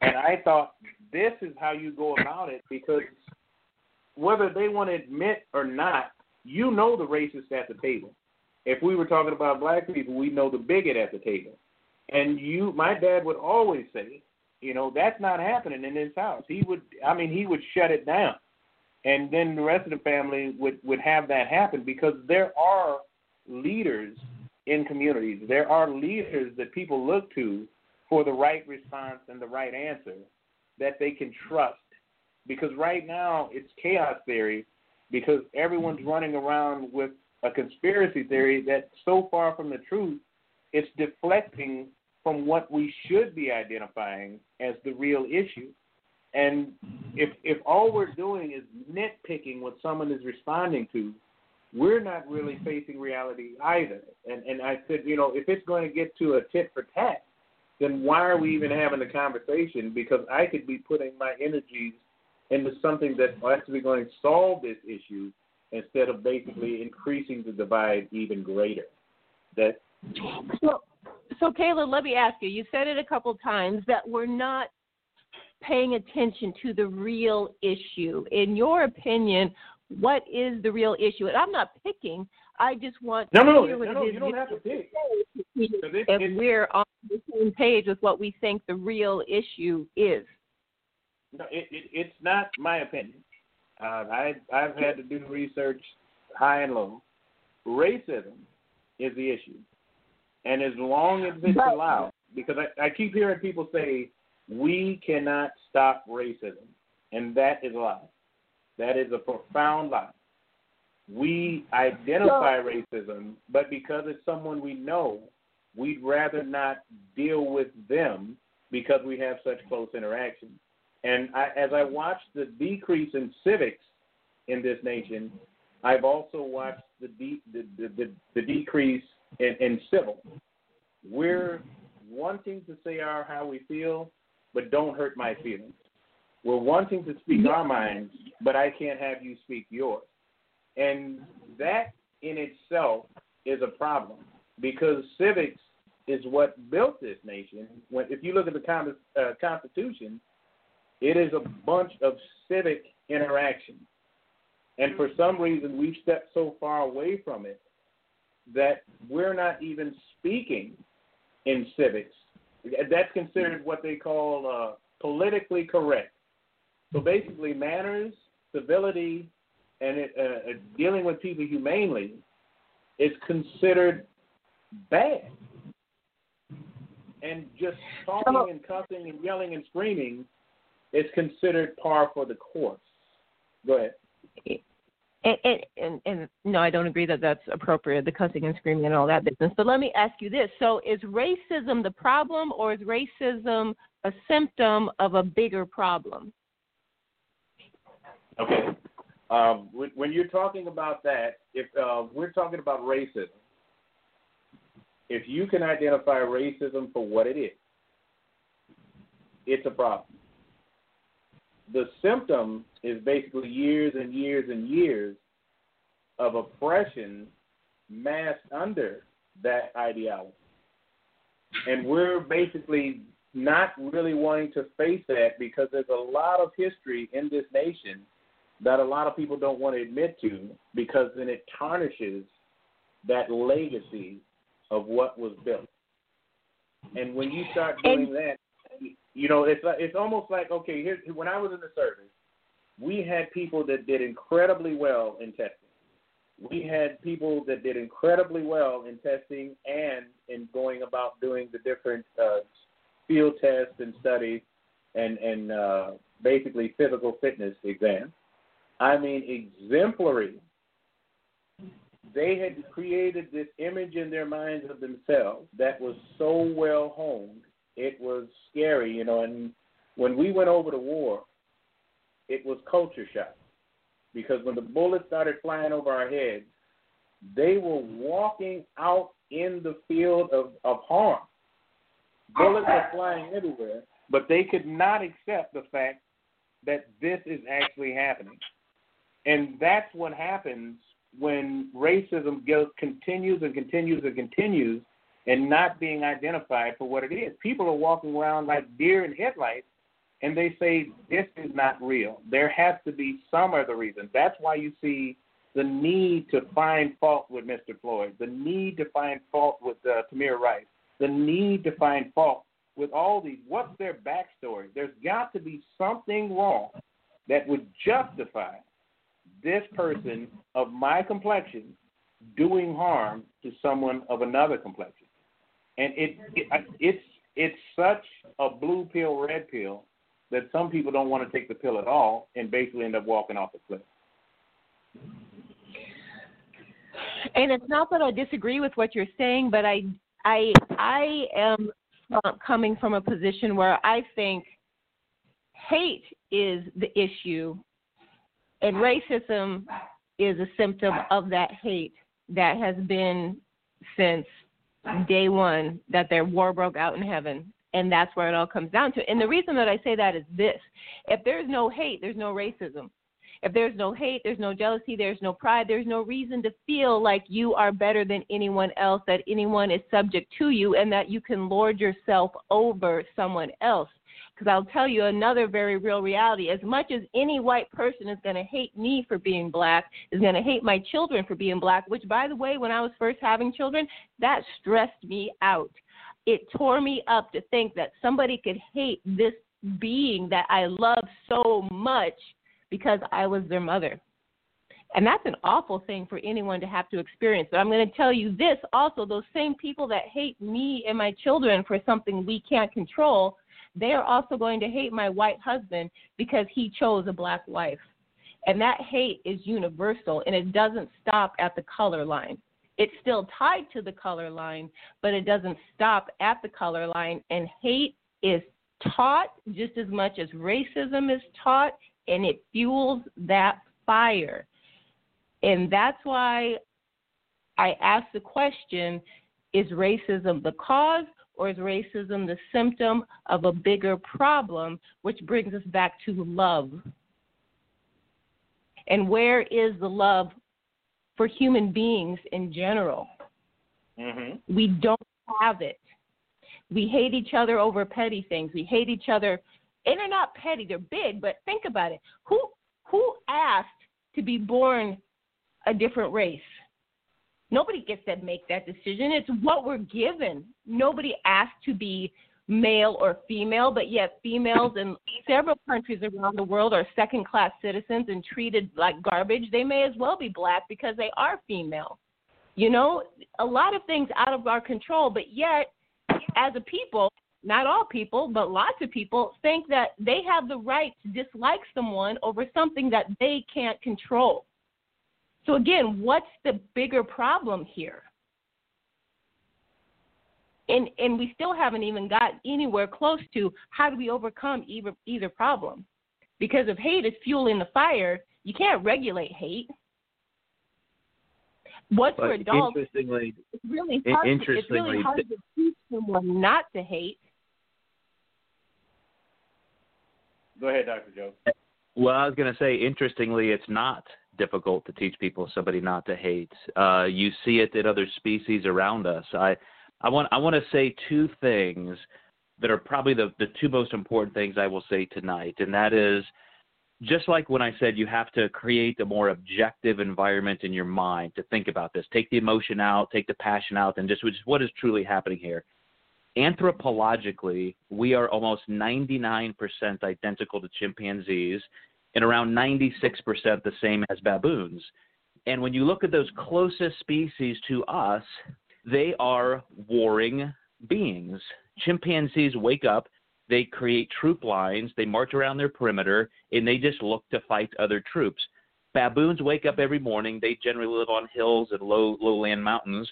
And I thought this is how you go about it because whether they want to admit or not, you know the racist at the table. If we were talking about black people, we know the bigot at the table. And you, my dad would always say, you know, that's not happening in this house. He would, I mean, he would shut it down and then the rest of the family would would have that happen because there are leaders in communities. There are leaders that people look to for the right response and the right answer that they can trust. Because right now it's chaos theory because everyone's mm-hmm. running around with a conspiracy theory that's so far from the truth, it's deflecting from what we should be identifying as the real issue. And if if all we're doing is nitpicking what someone is responding to, we're not really mm-hmm. facing reality either. And and I said, you know, if it's going to get to a tit for tat, then why are we even mm-hmm. having the conversation? Because I could be putting my energies into something that's actually going to solve this issue instead of basically increasing the divide even greater. That so, so Caleb, let me ask you. You said it a couple times that we're not paying attention to the real issue. In your opinion, what is the real issue? And I'm not picking. I just want no, to no, hear what no, no, it is you don't have to pick. If we're on the same page with what we think the real issue is. No, it, it, it's not my opinion. Uh, I I've had to do research high and low. Racism is the issue, and as long as it's allowed, because I, I keep hearing people say we cannot stop racism, and that is a lie. That is a profound lie. We identify racism, but because it's someone we know, we'd rather not deal with them because we have such close interaction. And I, as I watch the decrease in civics in this nation, I've also watched the de- the, the, the, the decrease in, in civil. We're wanting to say our how we feel, but don't hurt my feelings. We're wanting to speak our minds, but I can't have you speak yours. And that in itself is a problem because civics is what built this nation. When, if you look at the uh, Constitution, it is a bunch of civic interaction. And for some reason, we've stepped so far away from it that we're not even speaking in civics that's considered what they call uh, politically correct. So basically, manners, civility, and it, uh, uh, dealing with people humanely is considered bad. And just talking and cussing and yelling and screaming is considered par for the course. Go ahead. And, and, and, and no, I don't agree that that's appropriate, the cussing and screaming and all that business. But let me ask you this: so, is racism the problem, or is racism a symptom of a bigger problem? Okay. Um, when you're talking about that, if uh, we're talking about racism, if you can identify racism for what it is, it's a problem. The symptom is basically years and years and years of oppression masked under that ideology. And we're basically not really wanting to face that because there's a lot of history in this nation that a lot of people don't want to admit to because then it tarnishes that legacy of what was built. And when you start doing and, that, you know, it's like, it's almost like okay, here when I was in the service, we had people that did incredibly well in testing. We had people that did incredibly well in testing and in going about doing the different uh, field tests and studies and and uh, basically physical fitness exams. I mean, exemplary. They had created this image in their minds of themselves that was so well honed, it was scary, you know. And when we went over to war, it was culture shock because when the bullets started flying over our heads, they were walking out in the field of, of harm. Bullets are flying everywhere, but they could not accept the fact that this is actually happening. And that's what happens when racism goes, continues and continues and continues and not being identified for what it is. People are walking around like deer in headlights and they say this is not real. There has to be some other reason. That's why you see the need to find fault with Mr. Floyd, the need to find fault with uh, Tamir Rice, the need to find fault with all these. What's their backstory? There's got to be something wrong that would justify this person of my complexion doing harm to someone of another complexion. And it, it it's it's such a blue pill, red pill that some people don't want to take the pill at all and basically end up walking off the cliff. And it's not that I disagree with what you're saying, but I I I am coming from a position where I think hate is the issue and racism is a symptom of that hate that has been since day one that their war broke out in heaven. And that's where it all comes down to. And the reason that I say that is this if there's no hate, there's no racism. If there's no hate, there's no jealousy, there's no pride, there's no reason to feel like you are better than anyone else, that anyone is subject to you, and that you can lord yourself over someone else. Because I'll tell you another very real reality. As much as any white person is going to hate me for being black, is going to hate my children for being black, which, by the way, when I was first having children, that stressed me out. It tore me up to think that somebody could hate this being that I love so much because I was their mother. And that's an awful thing for anyone to have to experience. But I'm going to tell you this also those same people that hate me and my children for something we can't control they are also going to hate my white husband because he chose a black wife. And that hate is universal and it doesn't stop at the color line. It's still tied to the color line, but it doesn't stop at the color line. And hate is taught just as much as racism is taught, and it fuels that fire. And that's why I ask the question is racism the cause or is racism the symptom of a bigger problem, which brings us back to love? And where is the love for human beings in general? Mm-hmm. We don't have it. We hate each other over petty things. We hate each other, and they're not petty; they're big. But think about it: who who asked to be born a different race? Nobody gets to make that decision. It's what we're given. Nobody asked to be male or female, but yet females in several countries around the world are second class citizens and treated like garbage. They may as well be black because they are female. You know, a lot of things out of our control, but yet, as a people, not all people, but lots of people think that they have the right to dislike someone over something that they can't control. So, again, what's the bigger problem here? And, and we still haven't even got anywhere close to how do we overcome either, either problem. Because if hate is fueling the fire, you can't regulate hate. What's But for adults? interestingly, It's really in- hard. to, it's really interestingly, hard to teach someone not to hate. Go ahead, Dr. Joe. Well, I was going to say, interestingly, it's not difficult to teach people somebody not to hate. Uh, you see it in other species around us. I, I want, I want to say two things that are probably the, the two most important things I will say tonight, and that is, just like when I said you have to create a more objective environment in your mind to think about this, take the emotion out, take the passion out, and just, just what is truly happening here anthropologically, we are almost 99% identical to chimpanzees and around 96% the same as baboons. And when you look at those closest species to us, they are warring beings. Chimpanzees wake up, they create troop lines, they march around their perimeter, and they just look to fight other troops. Baboons wake up every morning. They generally live on hills and low lowland mountains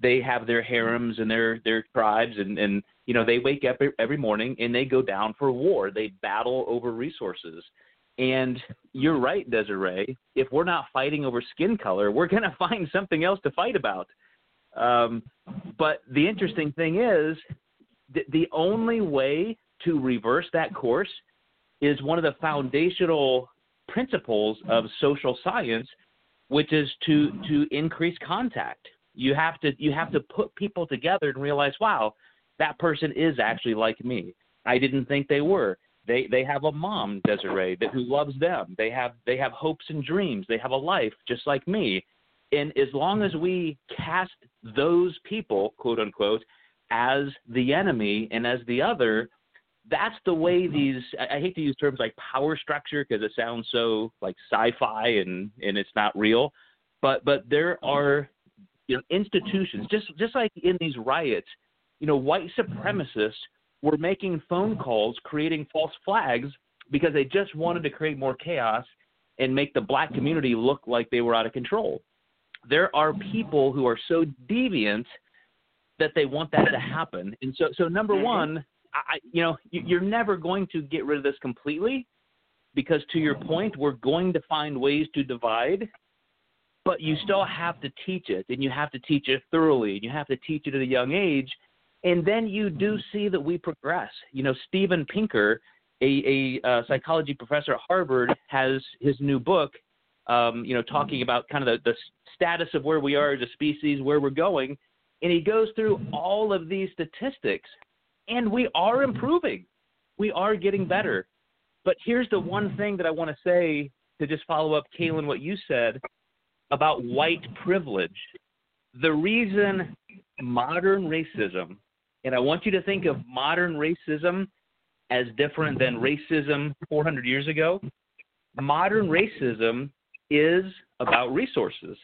they have their harems and their their tribes and and you know they wake up every morning and they go down for war they battle over resources and you're right desiree if we're not fighting over skin color we're going to find something else to fight about um, but the interesting thing is th- the only way to reverse that course is one of the foundational principles of social science which is to to increase contact you have to you have to put people together and realize, wow, that person is actually like me. I didn't think they were. They they have a mom, Desiree, that who loves them. They have they have hopes and dreams. They have a life just like me. And as long as we cast those people, quote unquote, as the enemy and as the other, that's the way these I, hate to use terms like power structure because it sounds so like sci-fi and and it's not real. But but there are you know, institutions, just just like in these riots, you know, white supremacists were making phone calls, creating false flags because they just wanted to create more chaos and make the black community look like they were out of control. There are people who are so deviant that they want that to happen. And so, so number Mm-hmm. one, I, you know, you're never going to get rid of this completely because, to your point, we're going to find ways to divide but you still have to teach it and you have to teach it thoroughly and you have to teach it at a young age and then you do mm-hmm. see that we progress. You know steven pinker a, a uh, psychology professor at harvard has his new book um, you know talking mm-hmm. about kind of the, the status of where we are as a species where we're going. And he goes through mm-hmm. all of these statistics and we are improving. We are getting better. But here's the one thing that i want to say to just follow up kaylin what you said about white privilege. The reason modern racism, and I want you to think of modern racism as different than racism 400 years ago. Modern racism is about resources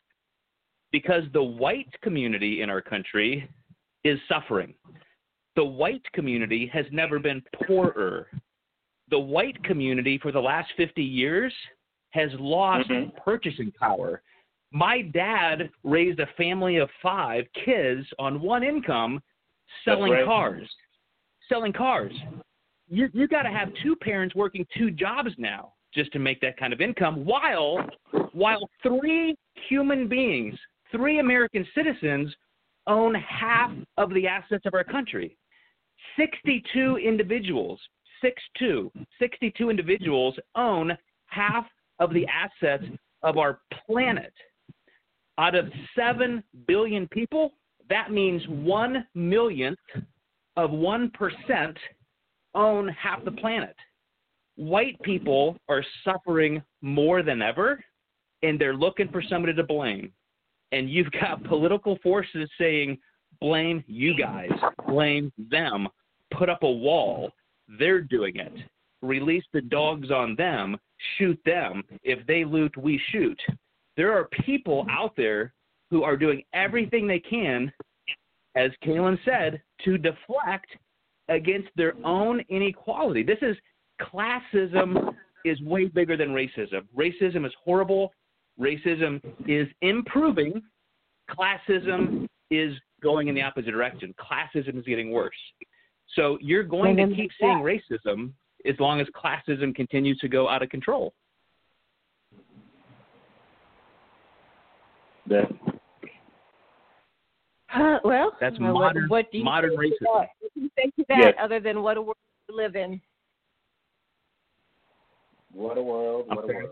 because the white community in our country is suffering. The white community has never been poorer. The white community for the last 50 years has lost Mhm. purchasing power my dad raised a family of five kids on one income selling right. cars. Selling cars. You you got to have two parents working two jobs now just to make that kind of income while while three human beings three american citizens own half of the assets of our country. 62 individuals six two 62 individuals own half of the assets of our planet. Out of 7 billion people, that means 1 millionth of 1% own half the planet. White people are suffering more than ever, and they're looking for somebody to blame. And you've got political forces saying, blame you guys, blame them, put up a wall. They're doing it. Release the dogs on them, shoot them. If they loot, we shoot there are people out there who are doing everything they can, as Kaylin said, to deflect against their own inequality. This is classism is way bigger than racism. Racism is horrible. Racism is improving. Classism is going in the opposite direction. Classism is getting worse. So you're going to keep seeing racism as long as classism continues to go out of control. That Uh, well, That's uh, modern- what, what do you modern say to racism. that? What do you say to that Yes. other than what a world we live in? What a world! What Okay. a world!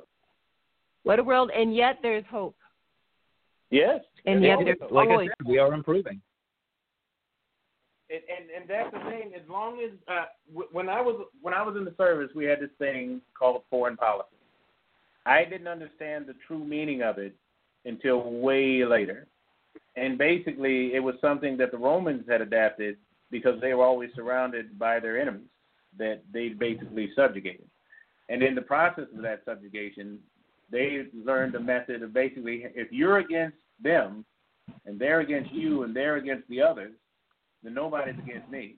What a world, and yet there's hope. Yes, And There yet is there's hope. Like I said, we are improving. and, and and that's the thing. As long as uh, w- when I was when I was in the service, we had this thing called foreign policy. I didn't understand the true meaning of it until way later, and basically, it was something that the Romans had adapted because they were always surrounded by their enemies that they basically subjugated. And in the process of that subjugation, they learned a method of basically if you're against them and they're against you and they're against the others, then nobody's against me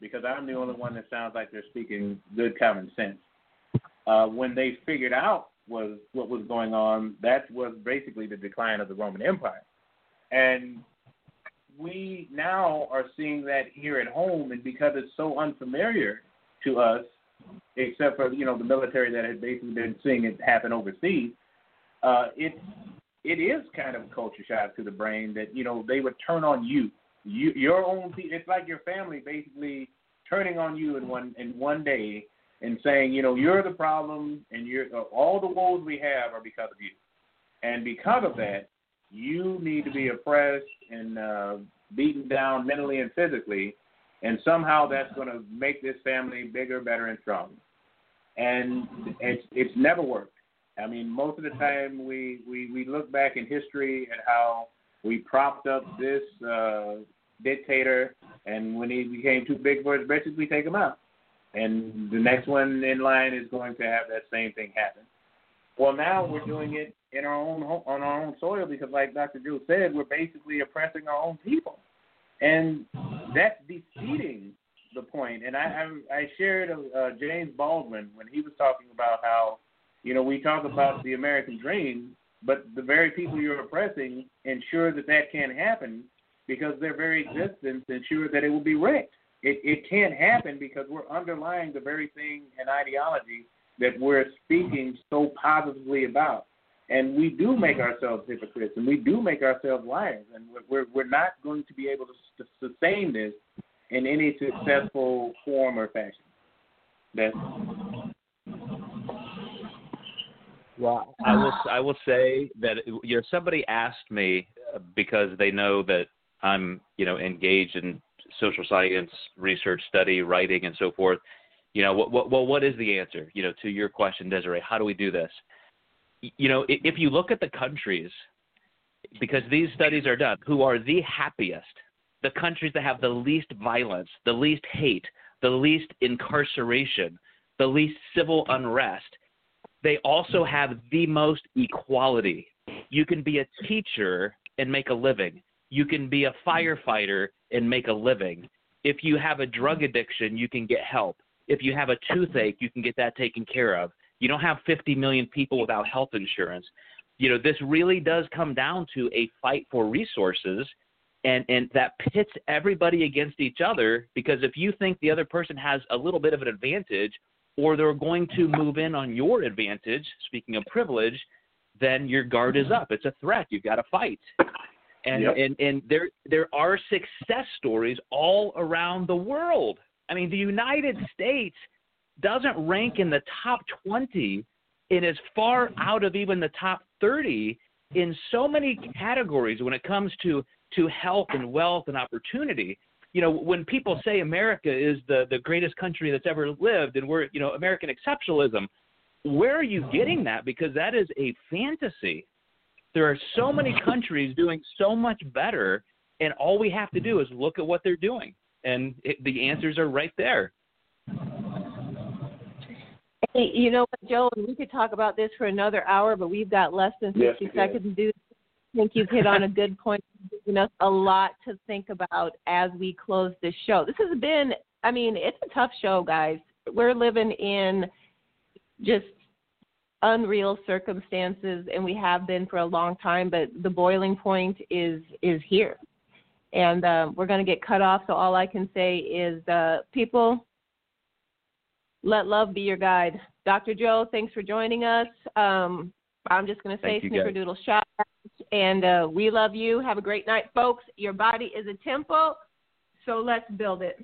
because I'm the only one that sounds like they're speaking good common sense. Uh, when they figured out was what was going on, that was basically the decline of the Roman Empire. And we now are seeing that here at home, and because it's so unfamiliar to us, except for you know the military that has basically been seeing it happen overseas, uh, it's it is kind of a culture shock to the brain that you know they would turn on you, you your own. It's like your family basically turning on you in one in one day and saying, you know, you're the problem, and you're uh, all the woes we have are because of you, and because of that, you need to be oppressed and uh, beaten down mentally and physically, and somehow that's going to make this family bigger, better, and stronger. And it's it's never worked. I mean, most of the time we we we look back in history at how we propped up this uh, dictator, and when he became too big for his britches, we take him out. And the next one in line is going to have that same thing happen. Well, now we're doing it in our own on our own soil because, like Dr. Drew said, we're basically oppressing our own people, and that's defeating the point. And I I, I shared uh, James Baldwin when he was talking about how, you know, we talk about the American dream, but the very people you're oppressing ensure that that can't happen because their very existence ensures that it will be wrecked. It it can't happen because we're underlying the very thing and ideology that we're speaking so positively about. And we do make ourselves hypocrites, and we do make ourselves liars, and we're we're, not going to be able to sustain this in any successful form or fashion. That's Well, I will I will say that you know somebody asked me uh, because they know that I'm you know engaged in social science research, study, writing, and so forth. You know, what what well, what is the answer? You know, to your question, Desiree, how do we do this? You know, if you look at the countries, because these studies are done, who are the happiest, the countries that have the least violence, the least hate, the least incarceration, the least civil unrest they also have the most equality. You can be a teacher and make a living. You can be a firefighter and make a living. If you have a drug addiction, you can get help. If you have a toothache, you can get that taken care of. You don't have 50 million people without health insurance. You know, this really does come down to a fight for resources and and that pits everybody against each other because if you think the other person has a little bit of an advantage or they're going to move in on your advantage, speaking of privilege, then your guard is up. It's a threat. You've got to fight. And Yep. and and there there are success stories all around the world. I mean, the United States doesn't rank in the top 20 and is far out of even the top 30 in so many categories when it comes to to health and wealth and opportunity you know, when people say America is the the greatest country that's ever lived, and we're you know American exceptionalism, where are you getting that? Because that is a fantasy. There are so many countries doing so much better, and all we have to do is look at what they're doing, and it, the answers are right there. Hey, you know what, Joe? We could talk about this for another hour, but we've got less than 60 we do. seconds to do. I think you've hit on a good point, giving us a lot to think about as we close this show. This has been, I mean, it's a tough show, guys. We're living in just unreal circumstances, and we have been for a long time. But the boiling point is is here, and uh, we're going to get cut off. So all I can say is, uh, people, let love be your guide. Dr. Joe, thanks for joining us. Um, I'm just going to say you, guys. snickerdoodle shot. And uh, we love you. Have a great night, folks. Your body is a temple, so let's build it.